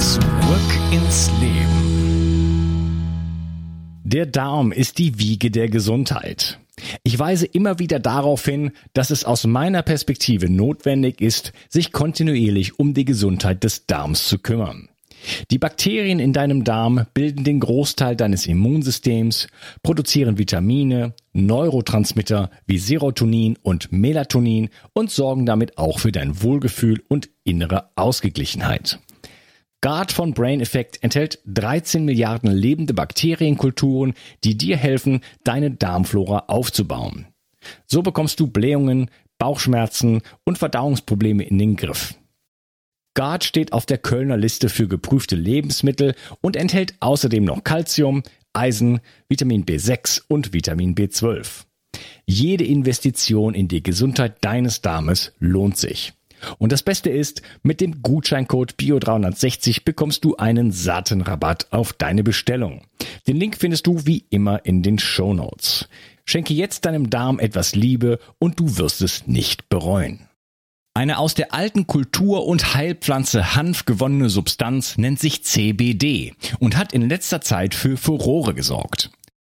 Zurück ins Leben. Der Darm ist die Wiege der Gesundheit. Ich weise immer wieder darauf hin, dass es aus meiner Perspektive notwendig ist, sich kontinuierlich um die Gesundheit des Darms zu kümmern. Die Bakterien in deinem Darm bilden den Großteil deines Immunsystems, produzieren Vitamine, Neurotransmitter wie Serotonin und Melatonin und sorgen damit auch für dein Wohlgefühl und innere Ausgeglichenheit. Guard von Brain Effect enthält 13 Milliarden lebende Bakterienkulturen, die dir helfen, deine Darmflora aufzubauen. So bekommst du Blähungen, Bauchschmerzen und Verdauungsprobleme in den Griff. Guard steht auf der Kölner Liste für geprüfte Lebensmittel und enthält außerdem noch Calcium, Eisen, Vitamin B6 und Vitamin B12. Jede Investition in die Gesundheit deines Darmes lohnt sich. Und das Beste ist, mit dem Gutscheincode BIO360 bekommst du einen satten Rabatt auf deine Bestellung. Den Link findest du wie immer in den Show Notes. Schenke jetzt deinem Darm etwas Liebe und du wirst es nicht bereuen. Eine aus der alten Kultur- und Heilpflanze Hanf gewonnene Substanz nennt sich CBD und hat in letzter Zeit für Furore gesorgt.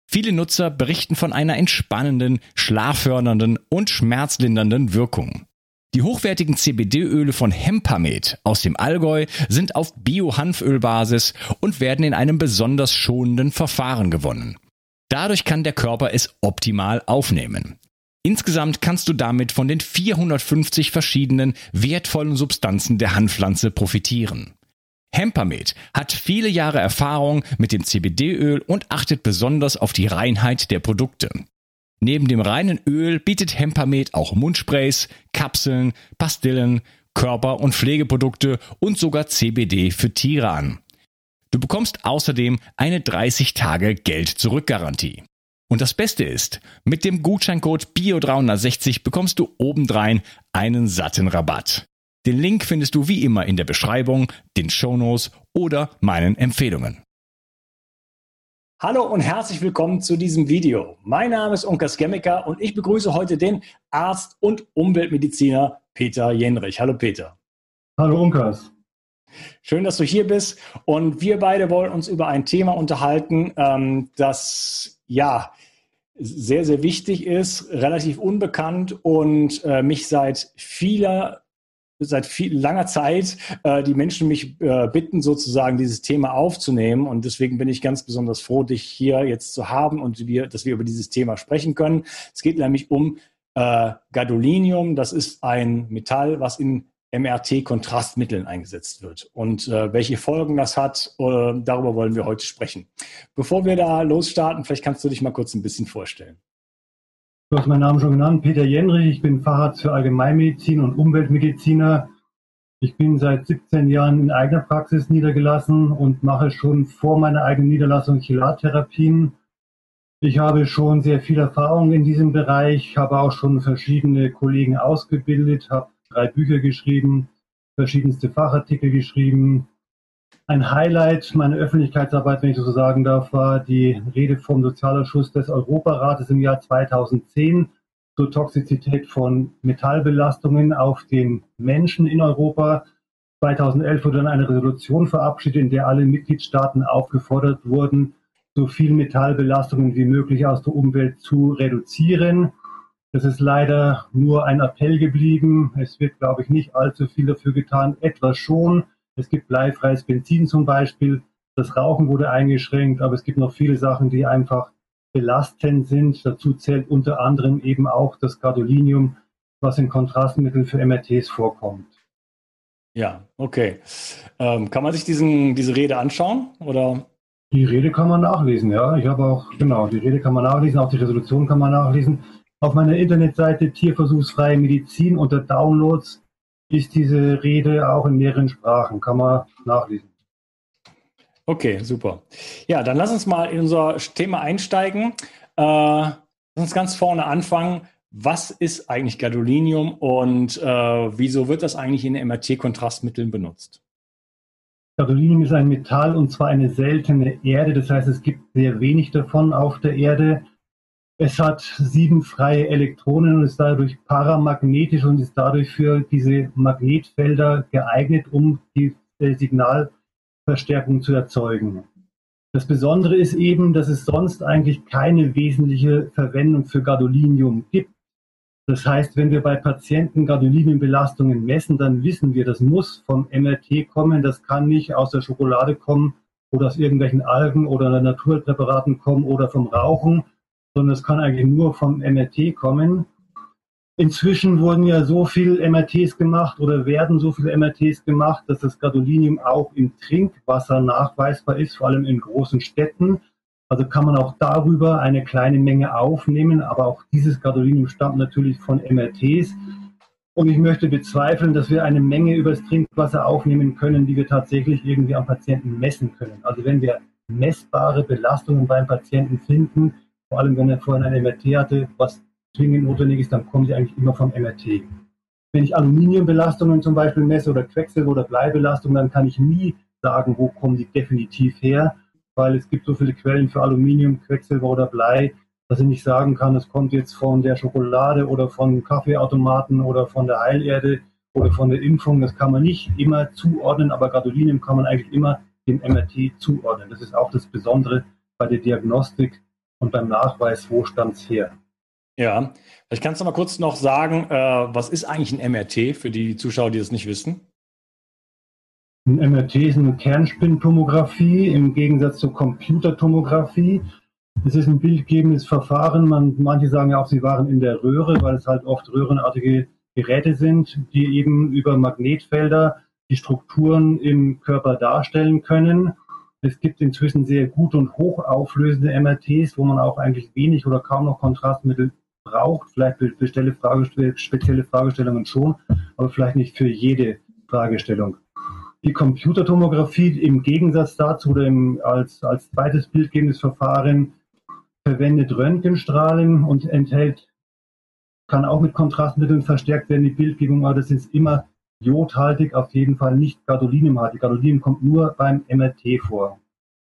Viele Nutzer berichten von einer entspannenden, schlaffördernden und schmerzlindernden Wirkung. Die hochwertigen CBD-Öle von Hempamed aus dem Allgäu sind auf Bio-Hanfölbasis und werden in einem besonders schonenden Verfahren gewonnen. Dadurch kann der Körper es optimal aufnehmen. Insgesamt kannst du damit von den 450 verschiedenen wertvollen Substanzen der Hanfpflanze profitieren. Hempamed hat viele Jahre Erfahrung mit dem CBD-Öl und achtet besonders auf die Reinheit der Produkte. Neben dem reinen Öl bietet Hempamed auch Mundsprays, Kapseln, Pastillen, Körper- und Pflegeprodukte und sogar CBD für Tiere an. Du bekommst außerdem eine 30 Tage Geld-Zurück-Garantie. Und das Beste ist, mit dem Gutscheincode BIO360 bekommst du obendrein einen satten Rabatt. Den Link findest du wie immer in der Beschreibung, den Shownotes oder meinen Empfehlungen. Hallo und herzlich willkommen zu diesem Video. Mein Name ist Unkas Gemmiker und ich begrüße heute den Arzt und Umweltmediziner Peter Jenrich. Hallo Peter. Hallo Unkas. Schön, dass du hier bist und wir beide wollen uns über ein Thema unterhalten, ähm, das ja sehr, sehr wichtig ist, relativ unbekannt und äh, mich seit vieler seit viel, langer Zeit äh, die Menschen mich äh, bitten, sozusagen dieses Thema aufzunehmen. Und deswegen bin ich ganz besonders froh, dich hier jetzt zu haben und wir, dass wir über dieses Thema sprechen können. Es geht nämlich um äh, Gadolinium. Das ist ein Metall, was in MRT-Kontrastmitteln eingesetzt wird. Und äh, welche Folgen das hat, äh, darüber wollen wir heute sprechen. Bevor wir da losstarten, vielleicht kannst du dich mal kurz ein bisschen vorstellen. Du hast meinen Namen schon genannt, Peter Jenrich. Ich bin Facharzt für Allgemeinmedizin und Umweltmediziner. Ich bin seit 17 Jahren in eigener Praxis niedergelassen und mache schon vor meiner eigenen Niederlassung Chelartherapien. Ich habe schon sehr viel Erfahrung in diesem Bereich, habe auch schon verschiedene Kollegen ausgebildet, habe drei Bücher geschrieben, verschiedenste Fachartikel geschrieben. Ein Highlight meiner Öffentlichkeitsarbeit, wenn ich so sagen darf, war die Rede vom Sozialausschuss des Europarates im Jahr 2010 zur Toxizität von Metallbelastungen auf den Menschen in Europa. 2011 wurde dann eine Resolution verabschiedet, in der alle Mitgliedstaaten aufgefordert wurden, so viel Metallbelastungen wie möglich aus der Umwelt zu reduzieren. Das ist leider nur ein Appell geblieben. Es wird, glaube ich, nicht allzu viel dafür getan. Etwas schon. Es gibt bleifreies Benzin zum Beispiel. Das Rauchen wurde eingeschränkt, aber es gibt noch viele Sachen, die einfach belastend sind. Dazu zählt unter anderem eben auch das Gadolinium, was in Kontrastmitteln für MRTs vorkommt. Ja, okay. Ähm, kann man sich diesen, diese Rede anschauen? Oder? Die Rede kann man nachlesen, ja. Ich habe auch, genau, die Rede kann man nachlesen, auch die Resolution kann man nachlesen. Auf meiner Internetseite Tierversuchsfreie Medizin unter Downloads ist diese Rede auch in mehreren Sprachen, kann man nachlesen. Okay, super. Ja, dann lass uns mal in unser Thema einsteigen. Äh, lass uns ganz vorne anfangen. Was ist eigentlich Gadolinium und äh, wieso wird das eigentlich in MRT-Kontrastmitteln benutzt? Gadolinium ist ein Metall und zwar eine seltene Erde. Das heißt, es gibt sehr wenig davon auf der Erde. Es hat sieben freie Elektronen und ist dadurch paramagnetisch und ist dadurch für diese Magnetfelder geeignet, um die Signal Verstärkung zu erzeugen. Das Besondere ist eben, dass es sonst eigentlich keine wesentliche Verwendung für Gadolinium gibt. Das heißt, wenn wir bei Patienten Gadoliniumbelastungen messen, dann wissen wir, das muss vom MRT kommen, das kann nicht aus der Schokolade kommen oder aus irgendwelchen Algen oder Naturpräparaten kommen oder vom Rauchen, sondern es kann eigentlich nur vom MRT kommen. Inzwischen wurden ja so viele MRTs gemacht oder werden so viele MRTs gemacht, dass das Gadolinium auch im Trinkwasser nachweisbar ist, vor allem in großen Städten. Also kann man auch darüber eine kleine Menge aufnehmen, aber auch dieses Gadolinium stammt natürlich von MRTs. Und ich möchte bezweifeln, dass wir eine Menge übers Trinkwasser aufnehmen können, die wir tatsächlich irgendwie am Patienten messen können. Also wenn wir messbare Belastungen beim Patienten finden, vor allem wenn er vorhin ein MRT hatte, was zwingend notwendig ist, dann kommen sie eigentlich immer vom MRT. Wenn ich Aluminiumbelastungen zum Beispiel messe oder Quecksilber- oder Bleibelastungen, dann kann ich nie sagen, wo kommen die definitiv her, weil es gibt so viele Quellen für Aluminium, Quecksilber oder Blei, dass ich nicht sagen kann, es kommt jetzt von der Schokolade oder von Kaffeeautomaten oder von der Heilerde oder von der Impfung. Das kann man nicht immer zuordnen, aber Gadolinium kann man eigentlich immer dem MRT zuordnen. Das ist auch das Besondere bei der Diagnostik und beim Nachweis, wo stammt es her. Ja, vielleicht kannst du mal kurz noch sagen, äh, was ist eigentlich ein MRT für die Zuschauer, die das nicht wissen? Ein MRT ist eine Kernspintomographie im Gegensatz zur Computertomographie. Es ist ein bildgebendes Verfahren. Man, manche sagen ja auch, sie waren in der Röhre, weil es halt oft röhrenartige Geräte sind, die eben über Magnetfelder die Strukturen im Körper darstellen können. Es gibt inzwischen sehr gut und hochauflösende MRTs, wo man auch eigentlich wenig oder kaum noch Kontrastmittel braucht, vielleicht für spezielle, Fragestell spezielle Fragestellungen schon, aber vielleicht nicht für jede Fragestellung. Die Computertomographie im Gegensatz dazu oder im, als, als zweites bildgebendes Verfahren verwendet Röntgenstrahlen und enthält, kann auch mit Kontrastmitteln verstärkt werden, die Bildgebung, aber das ist immer jodhaltig, auf jeden Fall nicht gadoliniumhaltig. Gadolinium kommt nur beim MRT vor.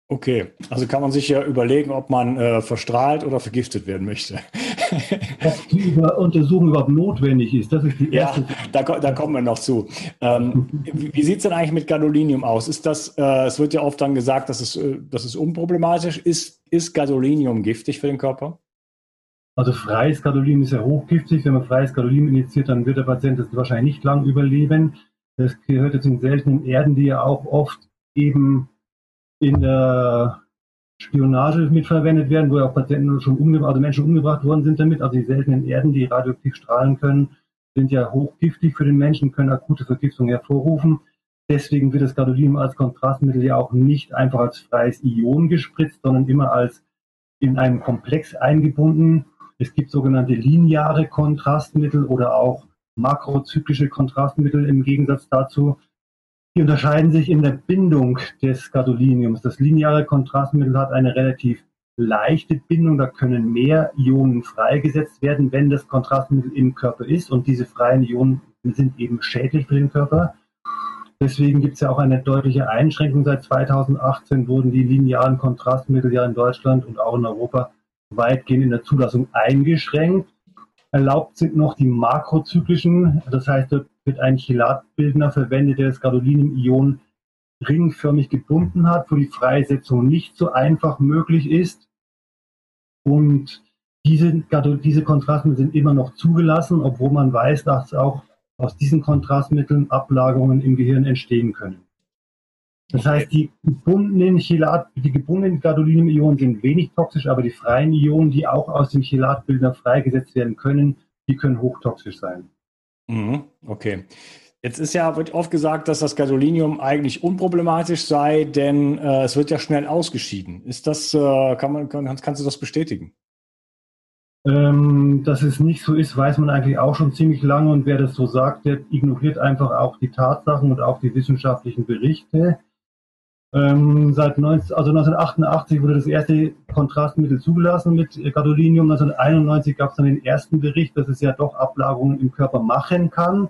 Okay, also kann man sich ja überlegen, ob man äh, verstrahlt oder vergiftet werden möchte. Ob die Untersuchung überhaupt notwendig ist, das ist die erste. Ja, da, da kommen wir noch zu. Ähm, wie wie sieht es denn eigentlich mit Gadolinium aus? Ist das, äh, es wird ja oft dann gesagt, dass es, äh, dass es unproblematisch ist. Ist Gadolinium giftig für den Körper? Also freies Gadolinium ist ja hochgiftig. Wenn man freies Gadolinium injiziert, dann wird der Patient das wahrscheinlich nicht lang überleben. Das gehört jetzt in seltenen Erden, die ja auch oft eben in der Spionage mitverwendet werden, wo ja auch Patienten schon umgebracht, also Menschen umgebracht worden sind damit. Also die seltenen Erden, die radioaktiv strahlen können, sind ja hochgiftig für den Menschen, können akute Vergiftung hervorrufen. Deswegen wird das Gadolinium als Kontrastmittel ja auch nicht einfach als freies Ion gespritzt, sondern immer als in einem Komplex eingebunden. Es gibt sogenannte lineare Kontrastmittel oder auch makrozyklische Kontrastmittel im Gegensatz dazu. Die unterscheiden sich in der Bindung des Gadoliniums. Das lineare Kontrastmittel hat eine relativ leichte Bindung, da können mehr Ionen freigesetzt werden, wenn das Kontrastmittel im Körper ist und diese freien Ionen sind eben schädlich für den Körper. Deswegen gibt es ja auch eine deutliche Einschränkung. Seit 2018 wurden die linearen Kontrastmittel ja in Deutschland und auch in Europa weitgehend in der Zulassung eingeschränkt. Erlaubt sind noch die makrozyklischen, das heißt, dort wird ein Chelatbildner verwendet, der das Gadolinium-Ion ringförmig gebunden hat, wo die Freisetzung nicht so einfach möglich ist. Und diese, diese Kontrastmittel sind immer noch zugelassen, obwohl man weiß, dass auch aus diesen Kontrastmitteln Ablagerungen im Gehirn entstehen können. Das heißt, die gebundenen, Chelat, die gebundenen Gadolinium-Ionen sind wenig toxisch, aber die freien Ionen, die auch aus dem Chelatbildner freigesetzt werden können, die können hochtoxisch sein. Mhm, okay. Jetzt ist ja wird oft gesagt, dass das Gadolinium eigentlich unproblematisch sei, denn äh, es wird ja schnell ausgeschieden. Ist das, äh, kann man, kann, kannst du das bestätigen? Ähm, dass es nicht so ist, weiß man eigentlich auch schon ziemlich lange und wer das so sagt, der ignoriert einfach auch die Tatsachen und auch die wissenschaftlichen Berichte. Ähm, seit 19, also 1988 wurde das erste Kontrastmittel zugelassen mit Gadolinium. 1991 gab es dann den ersten Bericht, dass es ja doch Ablagerungen im Körper machen kann.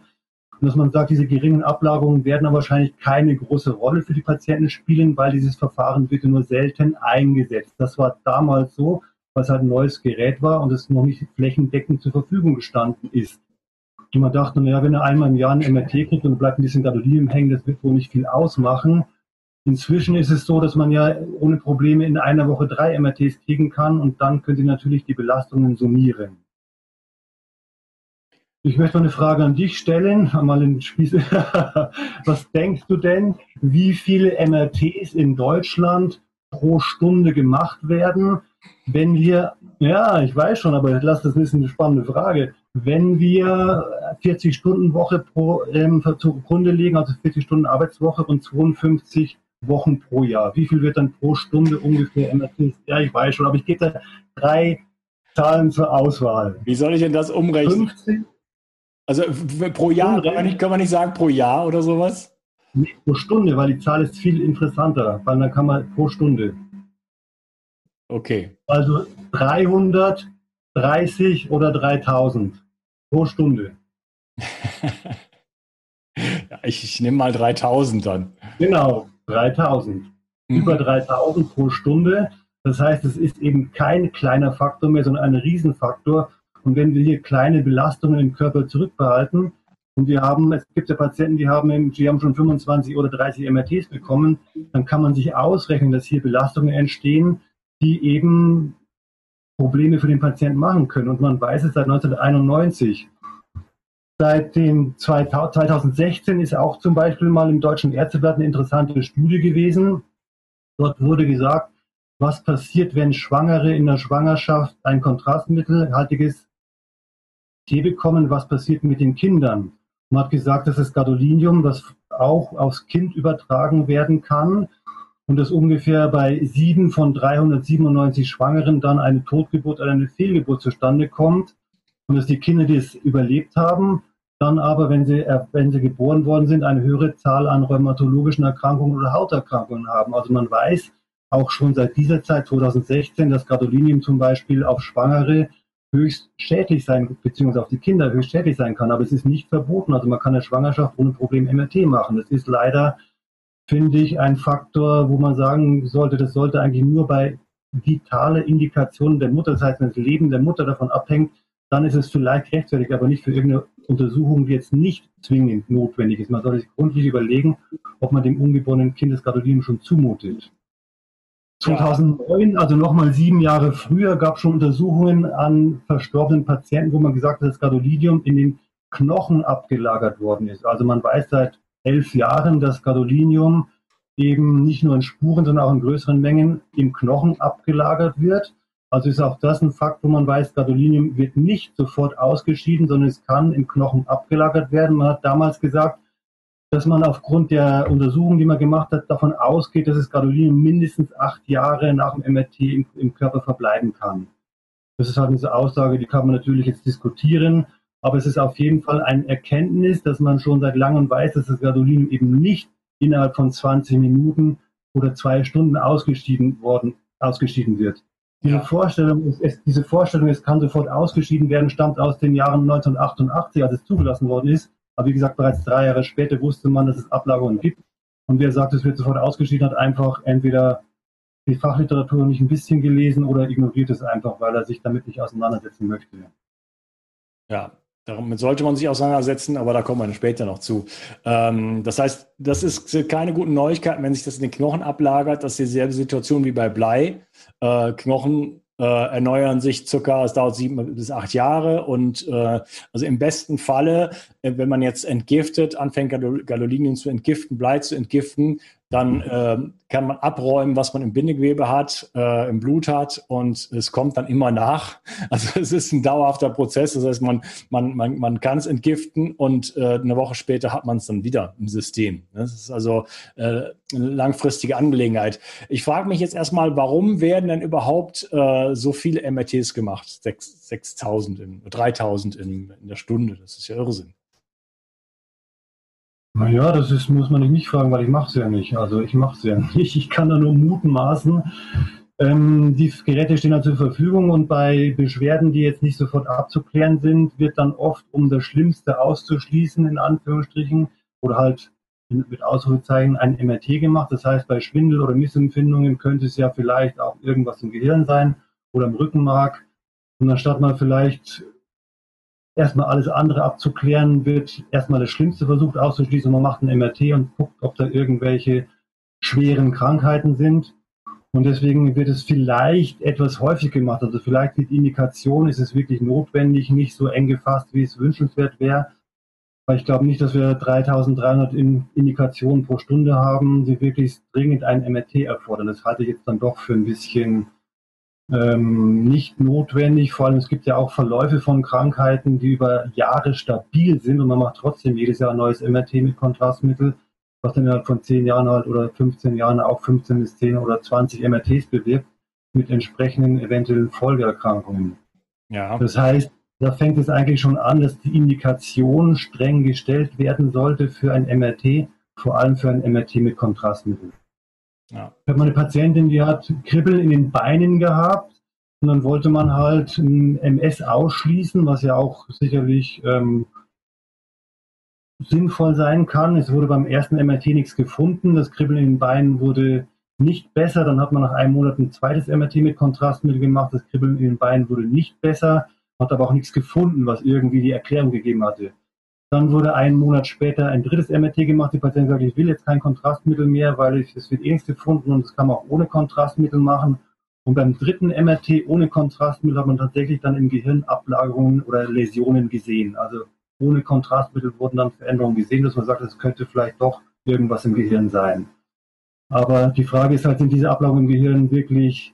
Und dass man sagt, diese geringen Ablagerungen werden aber wahrscheinlich keine große Rolle für die Patienten spielen, weil dieses Verfahren wird nur selten eingesetzt. Das war damals so, weil es halt ein neues Gerät war und es noch nicht flächendeckend zur Verfügung gestanden ist. Und man dachte, naja, wenn er einmal im Jahr ein MRT kriegt und bleibt ein bisschen Gadolinium hängen, das wird wohl nicht viel ausmachen. Inzwischen ist es so, dass man ja ohne Probleme in einer Woche drei MRTs kriegen kann und dann können Sie natürlich die Belastungen summieren. Ich möchte noch eine Frage an dich stellen, einmal in Spieß. Was denkst du denn, wie viele MRTs in Deutschland pro Stunde gemacht werden, wenn wir, ja, ich weiß schon, aber lass das wissen, eine spannende Frage. Wenn wir 40 Stunden Woche pro ähm, zugrunde legen, also 40 Stunden Arbeitswoche und 52 Wochen pro Jahr. Wie viel wird dann pro Stunde ungefähr MRTs? Ja, ich weiß schon, aber ich gebe da drei Zahlen zur Auswahl. Wie soll ich denn das umrechnen? 15? Also pro Jahr, kann man, nicht, kann man nicht sagen pro Jahr oder sowas? Nee, pro Stunde, weil die Zahl ist viel interessanter, weil dann kann man pro Stunde. Okay. Also 330 oder 3000 pro Stunde. ja, ich, ich nehme mal 3000 dann. Genau, 3000. Mhm. Über 3000 pro Stunde. Das heißt, es ist eben kein kleiner Faktor mehr, sondern ein Riesenfaktor. Und wenn wir hier kleine Belastungen im Körper zurückbehalten, und wir haben, es gibt ja Patienten, die haben, die haben schon 25 oder 30 MRTs bekommen, dann kann man sich ausrechnen, dass hier Belastungen entstehen, die eben Probleme für den Patienten machen können. Und man weiß es seit 1991. Seit dem 2016 ist auch zum Beispiel mal im Deutschen Ärzteblatt eine interessante Studie gewesen. Dort wurde gesagt, was passiert, wenn Schwangere in der Schwangerschaft ein kontrastmittelhaltiges Tee bekommen, was passiert mit den Kindern. Man hat gesagt, das ist Gadolinium, das auch aufs Kind übertragen werden kann und dass ungefähr bei sieben von 397 Schwangeren dann eine Totgeburt oder eine Fehlgeburt zustande kommt und dass die Kinder, die es überlebt haben, dann aber, wenn sie, wenn sie geboren worden sind, eine höhere Zahl an rheumatologischen Erkrankungen oder Hauterkrankungen haben. Also man weiß auch schon seit dieser Zeit, 2016, dass Gadolinium zum Beispiel auf Schwangere höchst schädlich sein, beziehungsweise auf die Kinder höchst schädlich sein kann. Aber es ist nicht verboten. Also man kann eine Schwangerschaft ohne Problem MRT machen. Das ist leider, finde ich, ein Faktor, wo man sagen sollte, das sollte eigentlich nur bei vitale Indikationen der Mutter, das heißt, wenn das Leben der Mutter davon abhängt, dann ist es vielleicht rechtfertigt, aber nicht für irgendeine Untersuchung, die jetzt nicht zwingend notwendig ist. Man soll sich gründlich überlegen, ob man dem ungeborenen Kind das Gadolinium schon zumutet. 2009, also nochmal sieben Jahre früher, gab es schon Untersuchungen an verstorbenen Patienten, wo man gesagt hat, dass Gadolinium in den Knochen abgelagert worden ist. Also man weiß seit elf Jahren, dass Gadolinium eben nicht nur in Spuren, sondern auch in größeren Mengen im Knochen abgelagert wird. Also ist auch das ein Fakt, wo man weiß, Gadolinium wird nicht sofort ausgeschieden, sondern es kann im Knochen abgelagert werden. Man hat damals gesagt, dass man aufgrund der Untersuchung, die man gemacht hat, davon ausgeht, dass das Gadolinium mindestens acht Jahre nach dem MRT im, im Körper verbleiben kann. Das ist halt eine Aussage, die kann man natürlich jetzt diskutieren, aber es ist auf jeden Fall ein Erkenntnis, dass man schon seit langem weiß, dass das Gadolinium eben nicht innerhalb von 20 Minuten oder zwei Stunden ausgeschieden worden, ausgeschieden wird. Diese, ja. Vorstellung, es, diese Vorstellung, es kann sofort ausgeschieden werden, stammt aus den Jahren 1988, als es zugelassen worden ist. Aber wie gesagt, bereits drei Jahre später wusste man, dass es Ablagerungen gibt. Und wer sagt, es wird sofort ausgeschieden, hat einfach entweder die Fachliteratur nicht ein bisschen gelesen oder ignoriert es einfach, weil er sich damit nicht auseinandersetzen möchte. Ja, damit sollte man sich auseinandersetzen, aber da kommen wir später noch zu. Ähm, das heißt, das ist keine guten Neuigkeiten, wenn sich das in den Knochen ablagert. Das ist dieselbe Situation wie bei Blei. Äh, Knochen äh, erneuern sich circa, es dauert sieben bis acht Jahre und äh, also im besten Falle, äh, wenn man jetzt entgiftet, anfängt Gadolinium zu entgiften, Blei zu entgiften, dann äh, kann man abräumen, was man im Bindegewebe hat, äh, im Blut hat und es kommt dann immer nach. Also es ist ein dauerhafter Prozess. Das heißt, man, man, man, man kann es entgiften und äh, eine Woche später hat man es dann wieder im System. Das ist also äh, eine langfristige Angelegenheit. Ich frage mich jetzt erstmal, warum werden denn überhaupt äh, so viele MRTs gemacht? 6.000, 3.000 in, in der Stunde. Das ist ja Irrsinn. Naja, das ist, muss man nicht fragen, weil ich mache es ja nicht. Also ich mache es ja nicht. Ich kann da nur mutmaßen. Ähm, die Geräte stehen dann zur Verfügung und bei Beschwerden, die jetzt nicht sofort abzuklären sind, wird dann oft, um das Schlimmste auszuschließen, in Anführungsstrichen, oder halt mit Ausrufezeichen ein MRT gemacht. Das heißt, bei Schwindel oder Missempfindungen könnte es ja vielleicht auch irgendwas im Gehirn sein oder im Rückenmark. Und anstatt mal vielleicht erstmal alles andere abzuklären, wird erstmal das Schlimmste versucht auszuschließen. Man macht ein MRT und guckt, ob da irgendwelche schweren Krankheiten sind. Und deswegen wird es vielleicht etwas häufig gemacht. Also vielleicht die Indikation ist es wirklich notwendig, nicht so eng gefasst, wie es wünschenswert wäre. Weil ich glaube nicht, dass wir 3300 Indikationen pro Stunde haben, die wirklich dringend ein MRT erfordern. Das halte ich jetzt dann doch für ein bisschen ähm, nicht notwendig. Vor allem es gibt ja auch Verläufe von Krankheiten, die über Jahre stabil sind und man macht trotzdem jedes Jahr ein neues MRT mit Kontrastmittel was dann innerhalb von zehn Jahren halt oder 15 Jahren auch 15 bis 10 oder 20 MRTs bewirkt mit entsprechenden eventuellen Folgeerkrankungen. Ja. Das heißt, da fängt es eigentlich schon an, dass die Indikation streng gestellt werden sollte für ein MRT, vor allem für ein MRT mit Kontrastmittel. Ich habe eine Patientin, die hat Kribbeln in den Beinen gehabt und dann wollte man halt ein MS ausschließen, was ja auch sicherlich ähm, sinnvoll sein kann. Es wurde beim ersten MRT nichts gefunden. Das Kribbeln in den Beinen wurde nicht besser. Dann hat man nach einem Monat ein zweites MRT mit Kontrastmittel gemacht. Das Kribbeln in den Beinen wurde nicht besser, hat aber auch nichts gefunden, was irgendwie die Erklärung gegeben hatte. Dann wurde einen Monat später ein drittes MRT gemacht. Die Patientin sagt, ich will jetzt kein Kontrastmittel mehr, weil es wird eh nichts gefunden und das kann man auch ohne Kontrastmittel machen. Und beim dritten MRT ohne Kontrastmittel hat man tatsächlich dann im Gehirn Ablagerungen oder Läsionen gesehen. Also ohne Kontrastmittel wurden dann Veränderungen gesehen, dass man sagt, es könnte vielleicht doch irgendwas im Gehirn sein. Aber die Frage ist halt, sind diese Ablagerungen im Gehirn wirklich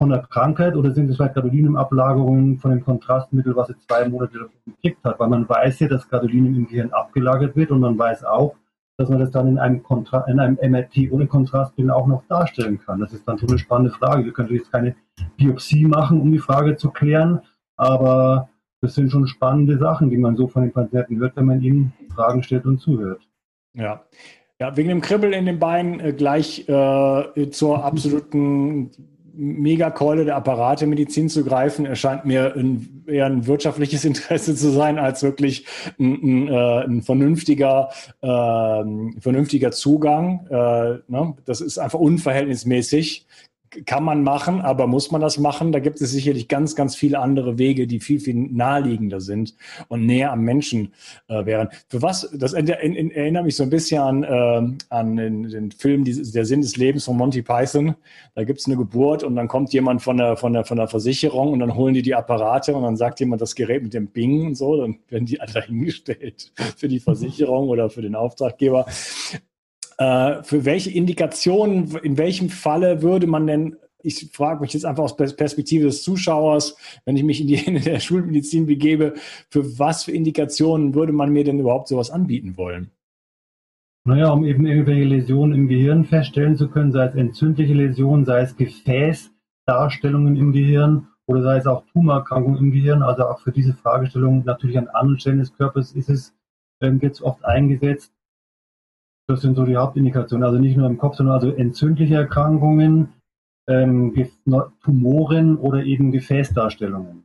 von der Krankheit oder sind es vielleicht Gadolinum-Ablagerungen von dem Kontrastmittel, was jetzt zwei Monate gekriegt hat? Weil man weiß ja, dass Gadolinum im Gehirn abgelagert wird und man weiß auch, dass man das dann in einem, Kontra in einem MRT ohne Kontrastmittel auch noch darstellen kann. Das ist dann schon eine spannende Frage. Wir können jetzt keine Biopsie machen, um die Frage zu klären, aber das sind schon spannende Sachen, die man so von den Patienten hört, wenn man ihnen Fragen stellt und zuhört. Ja. Ja, wegen dem Kribbeln in den Beinen äh, gleich äh, zur absoluten Megakeule der Apparatemedizin zu greifen, erscheint mir ein, eher ein wirtschaftliches Interesse zu sein, als wirklich ein, ein, äh, ein vernünftiger, äh, vernünftiger Zugang. Äh, ne? Das ist einfach unverhältnismäßig kann man machen, aber muss man das machen? Da gibt es sicherlich ganz, ganz viele andere Wege, die viel, viel naheliegender sind und näher am Menschen äh, wären. Für was, das in, in, erinnert mich so ein bisschen an, äh, an den, den Film die, Der Sinn des Lebens von Monty Python. Da gibt es eine Geburt und dann kommt jemand von der, von, der, von der Versicherung und dann holen die die Apparate und dann sagt jemand das Gerät mit dem Bing und so, dann werden die alle dahingestellt für die Versicherung oder für den Auftraggeber. Äh, für welche Indikationen, in welchem Falle würde man denn, ich frage mich jetzt einfach aus Perspektive des Zuschauers, wenn ich mich in die Hände der Schulmedizin begebe, für was für Indikationen würde man mir denn überhaupt sowas anbieten wollen? Naja, um eben irgendwelche Läsionen im Gehirn feststellen zu können, sei es entzündliche Läsionen, sei es Gefäßdarstellungen im Gehirn oder sei es auch Tumorerkrankungen im Gehirn. Also auch für diese Fragestellung natürlich an anderen Stellen des Körpers ist es ähm, jetzt oft eingesetzt. Das sind so die Hauptindikationen. Also nicht nur im Kopf, sondern also entzündliche Erkrankungen, ähm, Tumoren oder eben Gefäßdarstellungen.